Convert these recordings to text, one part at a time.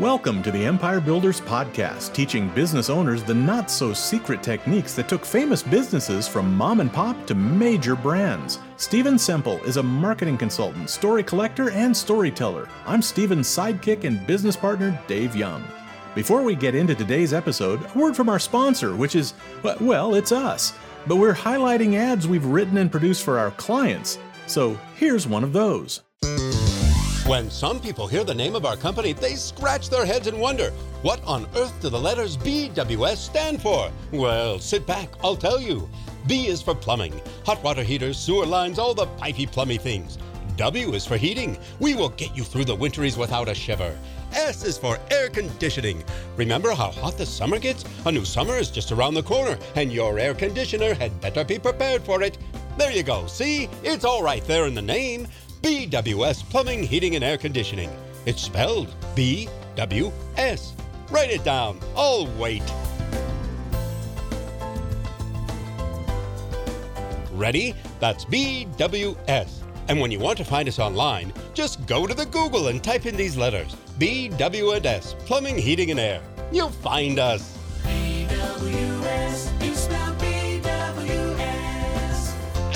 Welcome to the Empire Builders Podcast, teaching business owners the not so secret techniques that took famous businesses from mom and pop to major brands. Stephen Semple is a marketing consultant, story collector, and storyteller. I'm Stephen's sidekick and business partner, Dave Young. Before we get into today's episode, a word from our sponsor, which is, well, it's us. But we're highlighting ads we've written and produced for our clients. So here's one of those. When some people hear the name of our company, they scratch their heads and wonder, what on earth do the letters BWS stand for? Well, sit back, I'll tell you. B is for plumbing, hot water heaters, sewer lines, all the pipey plummy things. W is for heating. We will get you through the winteries without a shiver. S is for air conditioning. Remember how hot the summer gets? A new summer is just around the corner, and your air conditioner had better be prepared for it. There you go. See? It's all right there in the name. BWS Plumbing, Heating, and Air Conditioning. It's spelled B W S. Write it down. I'll wait. Ready? That's BWS. And when you want to find us online, just go to the Google and type in these letters BWS Plumbing, Heating, and Air. You'll find us. BWS, BWS.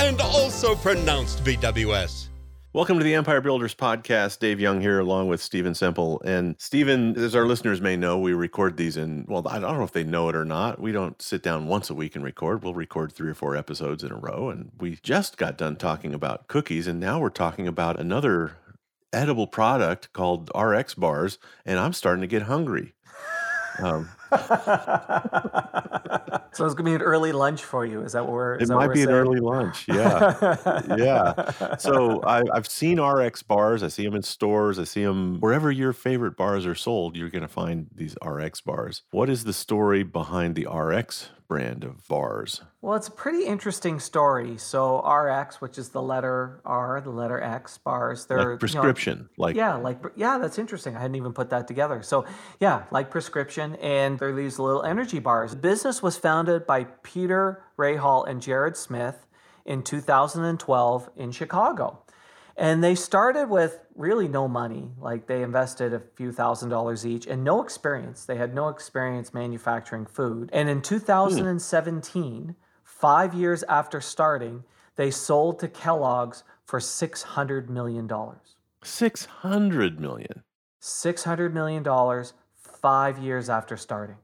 And also pronounced BWS. Welcome to the Empire Builders Podcast. Dave Young here, along with Stephen Semple. And Stephen, as our listeners may know, we record these in, well, I don't know if they know it or not. We don't sit down once a week and record. We'll record three or four episodes in a row. And we just got done talking about cookies, and now we're talking about another edible product called RX bars. And I'm starting to get hungry. Um, so it's gonna be an early lunch for you. Is that what we're? It might be an early lunch. Yeah. yeah. So I, I've seen RX bars. I see them in stores. I see them wherever your favorite bars are sold. You're going to find these RX bars. What is the story behind the RX brand of bars? Well, it's a pretty interesting story. So RX, which is the letter R, the letter X bars, they're you know, Like prescription. like yeah, like yeah, that's interesting. I hadn't even put that together. So yeah, like prescription, and they're these little energy bars. The business was founded by Peter Rahal and Jared Smith in 2012 in Chicago. And they started with really no money. Like they invested a few thousand dollars each and no experience. They had no experience manufacturing food. And in 2017, five years after starting, they sold to Kellogg's for $600 million. $600 million. $600 million five years after starting.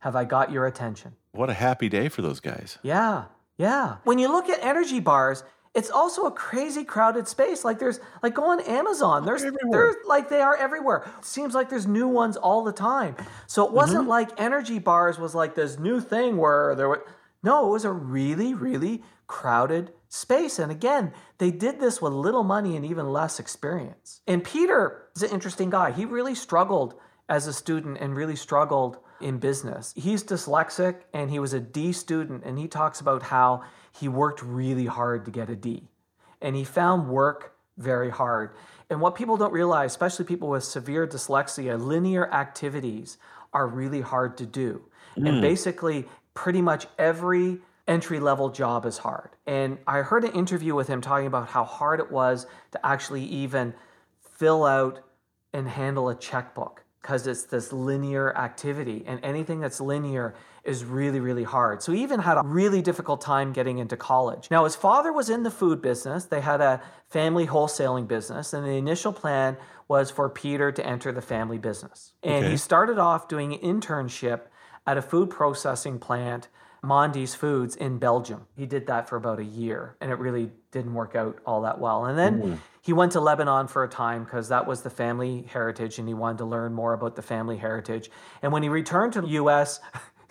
Have I got your attention? What a happy day for those guys. Yeah, yeah. When you look at energy bars, it's also a crazy crowded space. Like there's like go on Amazon. There's Everywhere. there's like they are everywhere. Seems like there's new ones all the time. So it wasn't Mm-hmm. like energy bars was like this new thing where there were no, it was a really, really crowded space. And again, they did this with little money and even less experience. And Peter is an interesting guy. He really struggled as a student and really struggled in business. He's dyslexic and he was a D student, and he talks about how he worked really hard to get a D. And he found work very hard. And what people don't realize, especially people with severe dyslexia, linear activities are really hard to do. And mm. basically, pretty much every entry level job is hard. And I heard an interview with him talking about how hard it was to actually even fill out and handle a checkbook because it's this linear activity and anything that's linear is really really hard. So he even had a really difficult time getting into college. Now his father was in the food business. They had a family wholesaling business and the initial plan was for peter to enter the family business. And Okay. he started off doing an internship at a food processing plant Mondi's Foods in Belgium. He did that for about a year and it really didn't work out all that well. And then mm-hmm. he went to Lebanon for a time because that was the family heritage and he wanted to learn more about the family heritage. And when he returned to the US,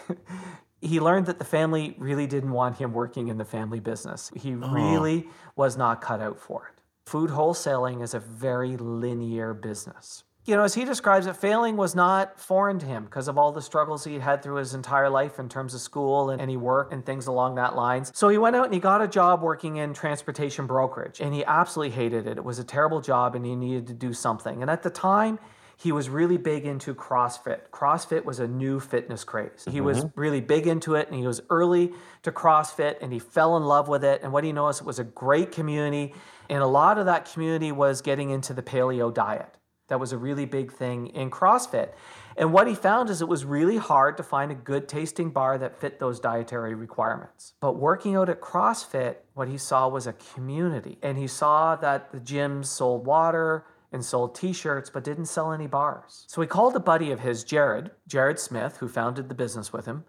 he learned that the family really didn't want him working in the family business. He oh. really was not cut out for it. Food wholesaling is a very linear business. You know, as he describes it, failing was not foreign to him because of all the struggles he had through his entire life in terms of school and any work and things along that lines. So he went out and he got a job working in transportation brokerage and he absolutely hated it. It was a terrible job and he needed to do something. And at the time, he was really big into CrossFit. CrossFit was a new fitness craze. He was mm-hmm. really big into it and he was early to CrossFit and he fell in love with it. And what he noticed was it was a great community. And a lot of that community was getting into the paleo diet. That was a really big thing in CrossFit. And what he found is it was really hard to find a good tasting bar that fit those dietary requirements. But working out at CrossFit, what he saw was a community. And he saw that the gyms sold water and sold t shirts, but didn't sell any bars. So he called a buddy of his, Jared, Jared Smith, who founded the business with him,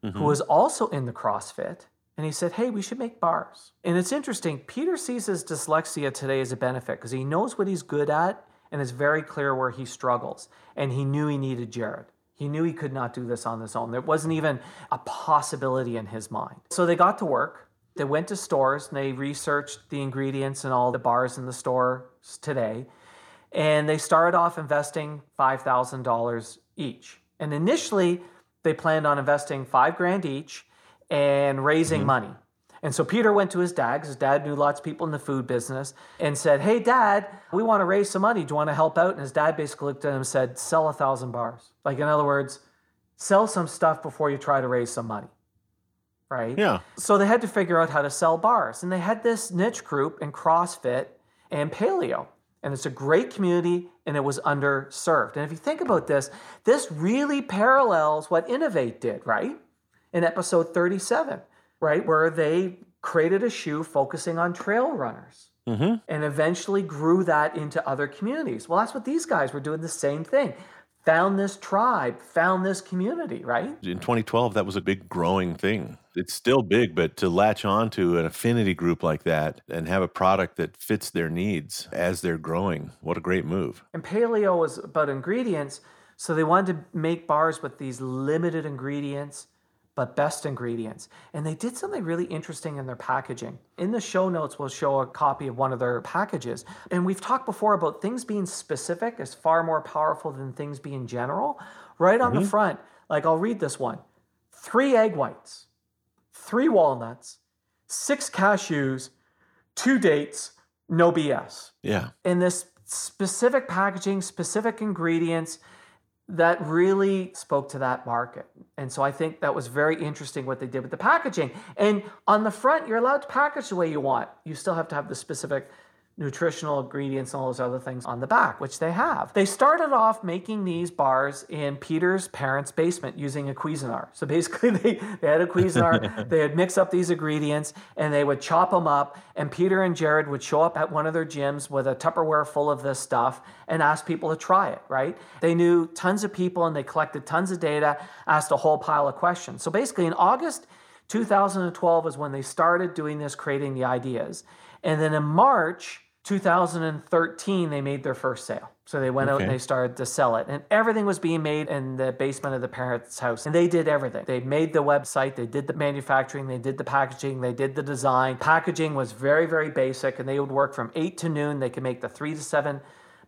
who mm-hmm. was also in the CrossFit. And he said, Hey, we should make bars. And it's interesting. Peter sees his dyslexia today as a benefit because he knows what he's good at and it's very clear where he struggles. And he knew he needed Jared. He knew he could not do this on his own. There wasn't even a possibility in his mind. So they got to work. They went to stores and they researched the ingredients in all the bars in the stores today. And they started off investing $5,000 each. And initially, they planned on investing five grand each and raising mm-hmm. money. And so Peter went to his dad, 'cause his dad knew lots of people in the food business, and said, Hey, dad, we want to raise some money. Do you want to help out? And his dad basically looked at him and said, Sell a thousand bars. Like, in other words, sell some stuff before you try to raise some money. Right? Yeah. So they had to figure out how to sell bars. And they had this niche group in CrossFit and paleo. And it's a great community and it was underserved. And if you think about this, this really parallels what Inov-8 did, right? In episode 37, right? Where they created a shoe focusing on trail runners mm-hmm. and eventually grew that into other communities. Well, that's what these guys were doing the same thing. Found this tribe, found this community, right? In 2012, that was a big growing thing. It's still big, but to latch on to an affinity group like that and have a product that fits their needs as they're growing, what a great move. And paleo was about ingredients. So they wanted to make bars with these limited ingredients, but best ingredients. And they did something really interesting in their packaging. In the show notes, we'll show a copy of one of their packages. And we've talked before about things being specific is far more powerful than things being general. Right on the mm-hmm. front, like I'll read this one three egg whites, three walnuts, six cashews, two dates, no BS Yeah. in this specific packaging, specific ingredients that really spoke to that market. And so I think that was very interesting what they did with the packaging. And on the front, you're allowed to package the way you want. You still have to have the specific nutritional ingredients and all those other things on the back, which they have. They started off making these bars in Peter's parents' basement using a Cuisinart. So basically, they, they had a Cuisinart, they would mix up these ingredients, and they would chop them up. And Peter and Jared would show up at one of their gyms with a Tupperware full of this stuff and ask people to try it, right? They knew tons of people and they collected tons of data, asked a whole pile of questions. So basically, in August 2012 is when they started doing this, creating the ideas. And then in March 2013, they made their first sale. So they went out and they started to sell it. And everything was being made in the basement of the parents' house. And they did everything. They made the website, they did the manufacturing, they did the packaging, they did the design. Packaging was very, very basic. And they would work from 8 to noon. They could make the three to seven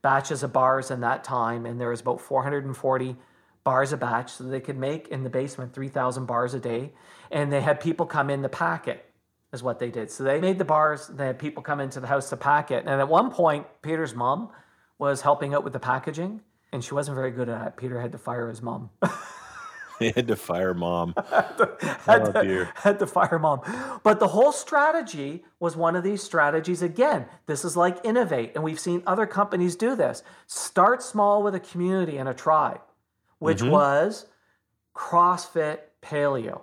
batches of bars in that time. And there was about 440 bars a batch. So they could make in the basement 3,000 bars a day. And they had people come in to pack it is what they did. So they made the bars, they had people come into the house to pack it. And at one point, Peter's mom was helping out with the packaging, and she wasn't very good at it. Peter had to fire his mom. he had to fire mom. had, Oh, to, had to fire mom. But the whole strategy was one of these strategies. Again, this is like Inov-8, and we've seen other companies do this. Start small with a community and a tribe, which mm-hmm. was CrossFit Paleo.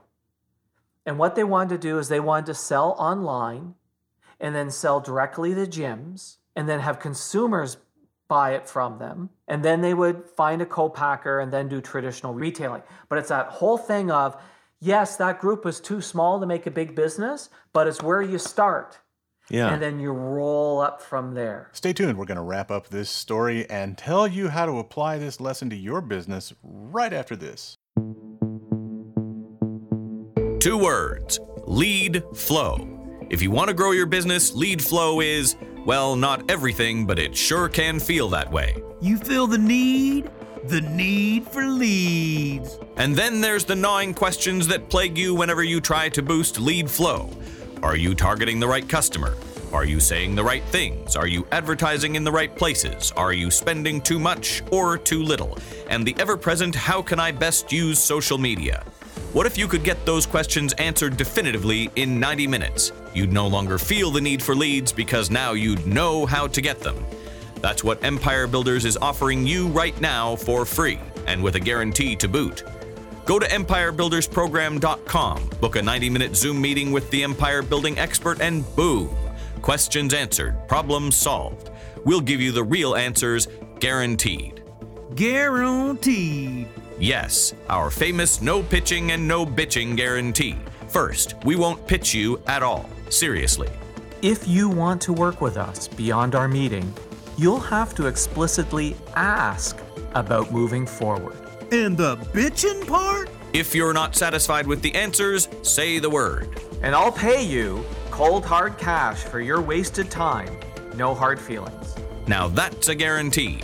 And what they wanted to do is they wanted to sell online and then sell directly to gyms and then have consumers buy it from them. And then they would find a co-packer and then do traditional retailing. But it's that whole thing of, yes, that group was too small to make a big business, but it's where you start. Yeah. And then you roll up from there. Stay tuned. We're going to wrap up this story and tell you how to apply this lesson to your business right after this. Two words lead flow. If you want to grow your business, lead flow is, well, not everything, but it sure can feel that way. You feel the need? The need for leads. And then there's the gnawing questions that plague you whenever you try to boost lead flow. Are you targeting the right customer? Are you saying the right things? Are you advertising in the right places? Are you spending too much or too little? And the ever present how can I best use social media? What if you could get those questions answered definitively in 90 minutes? You'd no longer feel the need for leads because now you'd know how to get them. That's what Empire Builders is offering you right now for free and with a guarantee to boot. Go to empirebuildersprogram.com, book a 90 minute Zoom meeting with the Empire Building expert, and boom! Questions answered, problems solved. We'll give you the real answers guaranteed. Guaranteed. Yes, our famous no pitching and no bitching guarantee. First, we won't pitch you at all. Seriously. If you want to work with us beyond our meeting, you'll have to explicitly ask about moving forward. And the bitchin' part? If you're not satisfied with the answers, say the word. And I'll pay you cold hard cash for your wasted time. No hard feelings. Now that's a guarantee.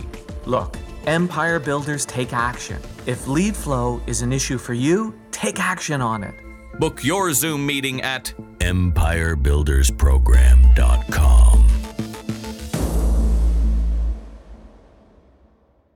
Look, Empire Builders take action. If lead flow is an issue for you, take action on it. Book your Zoom meeting at empirebuildersprogram.com.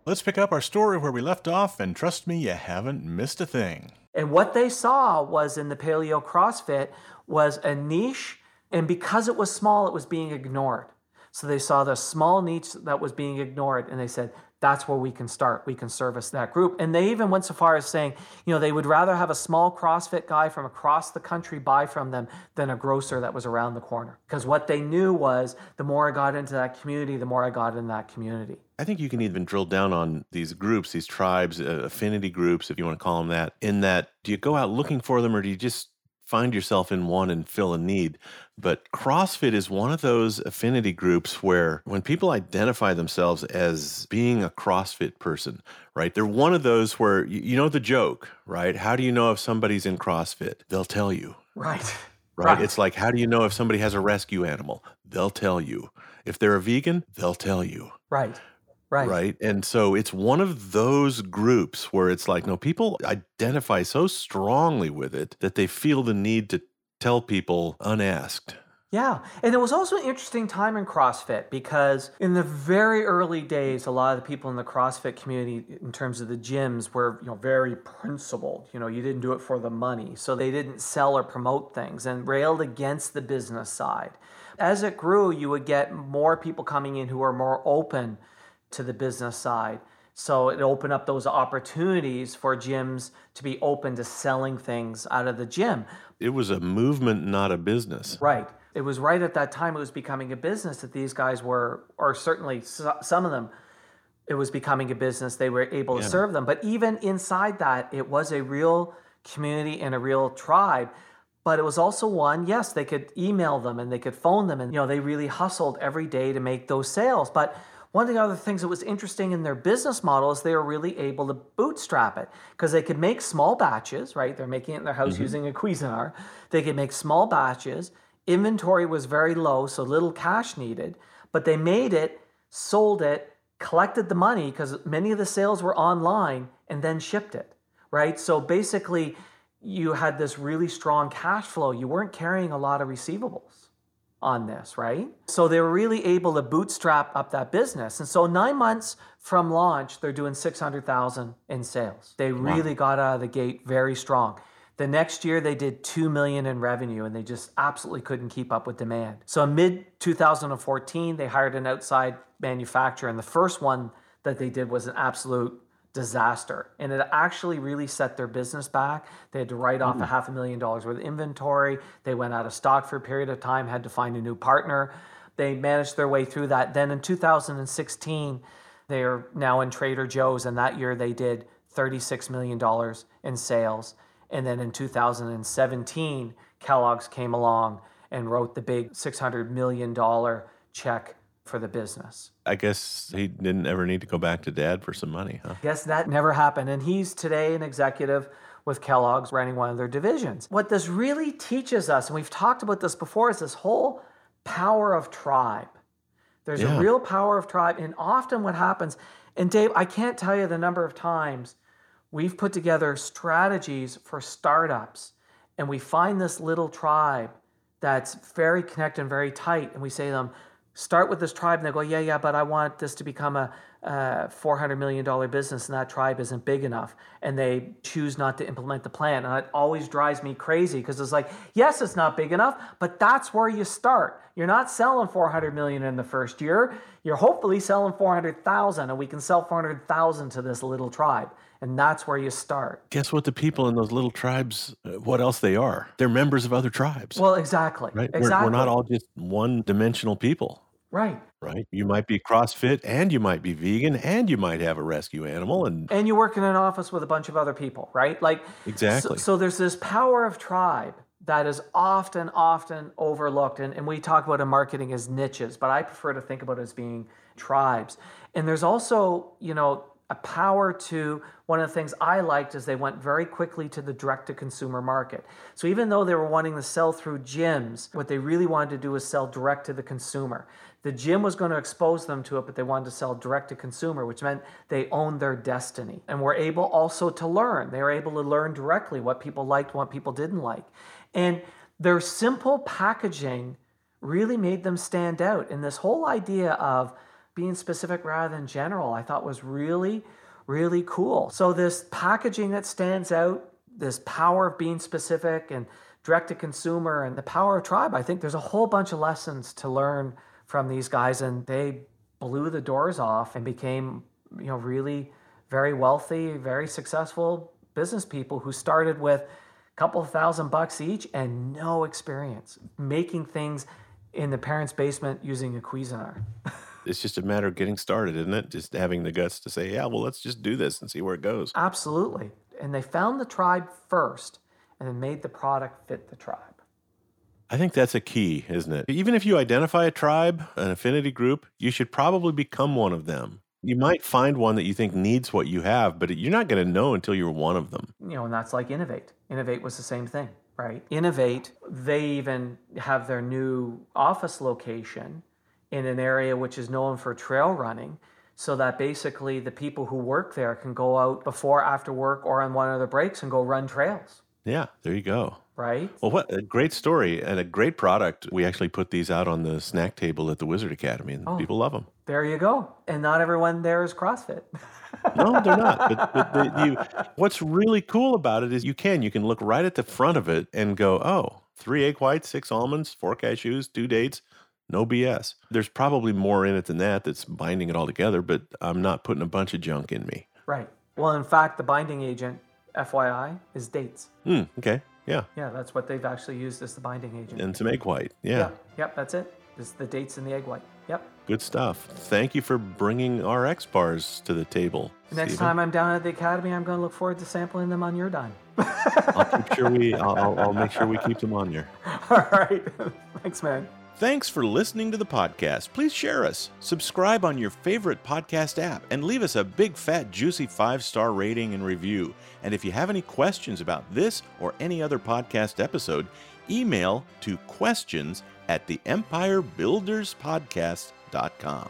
Let's pick up our story where we left off, and trust me, you haven't missed a thing. And what they saw was in the paleo CrossFit was a niche, and because it was small, it was being ignored. So they saw the small niche that was being ignored, and they said, that's where we can start. We can service that group. And they even went so far as saying, you know, they would rather have a small CrossFit guy from across the country buy from them than a grocer that was around the corner. Because what they knew was the more I got into that community, the more I got in that community. I think you can even drill down on these groups, these tribes, uh, affinity groups, if you want to call them that. In that, do you go out looking for them or do you just find yourself in one and fill a need? But CrossFit is one of those affinity groups where when people identify themselves as being a CrossFit person, right? They're one of those where you, you know the joke, right? How do you know if somebody's in CrossFit? They'll tell you. Right. Right? Right. It's like, how do you know if somebody has a rescue animal? They'll tell you. If they're a vegan, they'll tell you. Right. Right. Right. And so it's one of those groups where it's like, no, people identify so strongly with it that they feel the need to tell people unasked. Yeah. And it was also an interesting time in CrossFit because in the very early days, a lot of the people in the CrossFit community, in terms of the gyms, were you know very principled. You know, you didn't do it for the money. So they didn't sell or promote things and railed against the business side. As it grew, you would get more people coming in who are more open to the business side. So it opened up those opportunities for gyms to be open to selling things out of the gym. It was a movement, not a business. Right. It was right at that time it was becoming a business that these guys were, or certainly some of them, it was becoming a business. They were able to serve them. But even inside that, it was a real community and a real tribe. But it was also one, yes, they could email them and they could phone them. And, you know, they really hustled every day to make those sales. But one of the other things that was interesting in their business model is they were really able to bootstrap it because they could make small batches, right? They're making it in their house mm-hmm. using a Cuisinart. They could make small batches. Inventory was very low, so little cash needed, but they made it, sold it, collected the money because many of the sales were online and then shipped it, right? So basically, you had this really strong cash flow. You weren't carrying a lot of receivables on this, right? So they were really able to bootstrap up that business. And so 9 months from launch, they're doing 600,000 in sales. They really got out of the gate very strong. The next year they did 2 million in revenue and they just absolutely couldn't keep up with demand. So in mid 2014 they hired an outside manufacturer and the first one that they did was an absolute disaster. And it actually really set their business back. They had to write off a mm-hmm. half a million dollars worth of inventory. They went out of stock for a period of time had to find a new partner. They managed their way through that. Then in 2016 they are now in trader joe's and that year they did 36 million dollars in sales. And then in 2017 kellogg's came along and wrote the big 600 million dollar check for the business I guess he didn't ever need to go back to dad for some money, huh? Yes, that never happened. And he's today an executive with Kellogg's running one of their divisions. What this really teaches us, and we've talked about this before, is this whole power of tribe. There's Yeah. a real power of tribe. And often what happens, and Dave, I can't tell you the number of times we've put together strategies for startups and we find this little tribe that's very connected and very tight. And we say to them, start with this tribe. And they go, yeah, yeah, but I want this to become a, a $400 million business and that tribe isn't big enough. And they choose not to implement the plan. And it always drives me crazy because it's like, yes, it's not big enough, but that's where you start. You're not selling 400 million in the first year. you're hopefully selling 400,000 and we can sell 400,000 to this little tribe. And that's where you start. Guess what? The people in those little tribes, uh, what else they are? They're members of other tribes. Well, exactly. right? We're- Exactly. We're, not all just one dimensional people, right. right? You might be CrossFit and you might be vegan and you might have a rescue animal. And And you work in an office with a bunch of other people, right? Like so- Exactly. So, there's this power of tribe that is often, often overlooked. And, and we talk about in marketing as niches, but I prefer to think about it as being tribes. And there's also, you know, a power to one of the things I liked is they went very quickly to the direct to consumer market. So even though they were wanting to sell through gyms, what they really wanted to do was sell direct to the consumer. The gym was going to expose them to it, but they wanted to sell direct to consumer, which meant they owned their destiny and were able also to learn. They were able to learn directly what people liked, what people didn't like. And their simple packaging really made them stand out. And this whole idea of being specific rather than general, I thought was really, really cool. So, this packaging that stands out, this power of being specific and direct to consumer, and the power of tribe, I think there's a whole bunch of lessons to learn from these guys. And they blew the doors off and became, you know, really very wealthy, very successful business people who started with a couple thousand bucks each and no experience making things in the parents' basement using a Cuisinart. it's just a matter of getting started, isn't it? Just having the guts to say, yeah, well, let's just do this and see where it goes. Absolutely. And they found the tribe first and then made the product fit the tribe. I think that's a key, isn't it? Even if you identify a tribe, an affinity group, you should probably become one of them. You might find one that you think needs what you have, but you're not going to know until you're one of them. You know, and that's like Inov-8. Inov-8 was the same thing, right? Inov-8, they even have their new office location in an area which is known for trail running so that basically the people who work there can go out before, after work, or on one of their breaks and go run trails, Yeah, there you go. right? Well, what a great story and a great product. We actually put these out on the snack table at the Wizard Academy, and oh, people love them. There you go. And not everyone there is CrossFit. No, they're not. But, but you, what's really cool about it is you can you can look right at the front of it and go, oh, three egg whites, six almonds, four cashews, two dates. No BS. There's probably more in it than that that's binding it all together, but I'm not putting a bunch of junk in me. right. Well, in fact, the binding agent, FYI, is dates. Hmm, okay. Yeah. Yeah, that's what they've actually used as the binding agent. And some egg white. Yeah. yeah. Yep, that's it. It's the dates and the egg white. Yep. Good stuff. Thank you for bringing RX bars to the table. Next Stephen. time I'm down at the academy, I'm going to look forward to sampling them on your dime. I'll keep sure we I'll, I'll, I'll make sure we keep them on there. All right. Thanks, man. Thanks for listening to the podcast. Please share us, subscribe on your favorite podcast app, and leave us a big, fat, juicy five star rating and review. And if you have any questions about this or any other podcast episode, email to questions at the empirebuilderspodcast.com.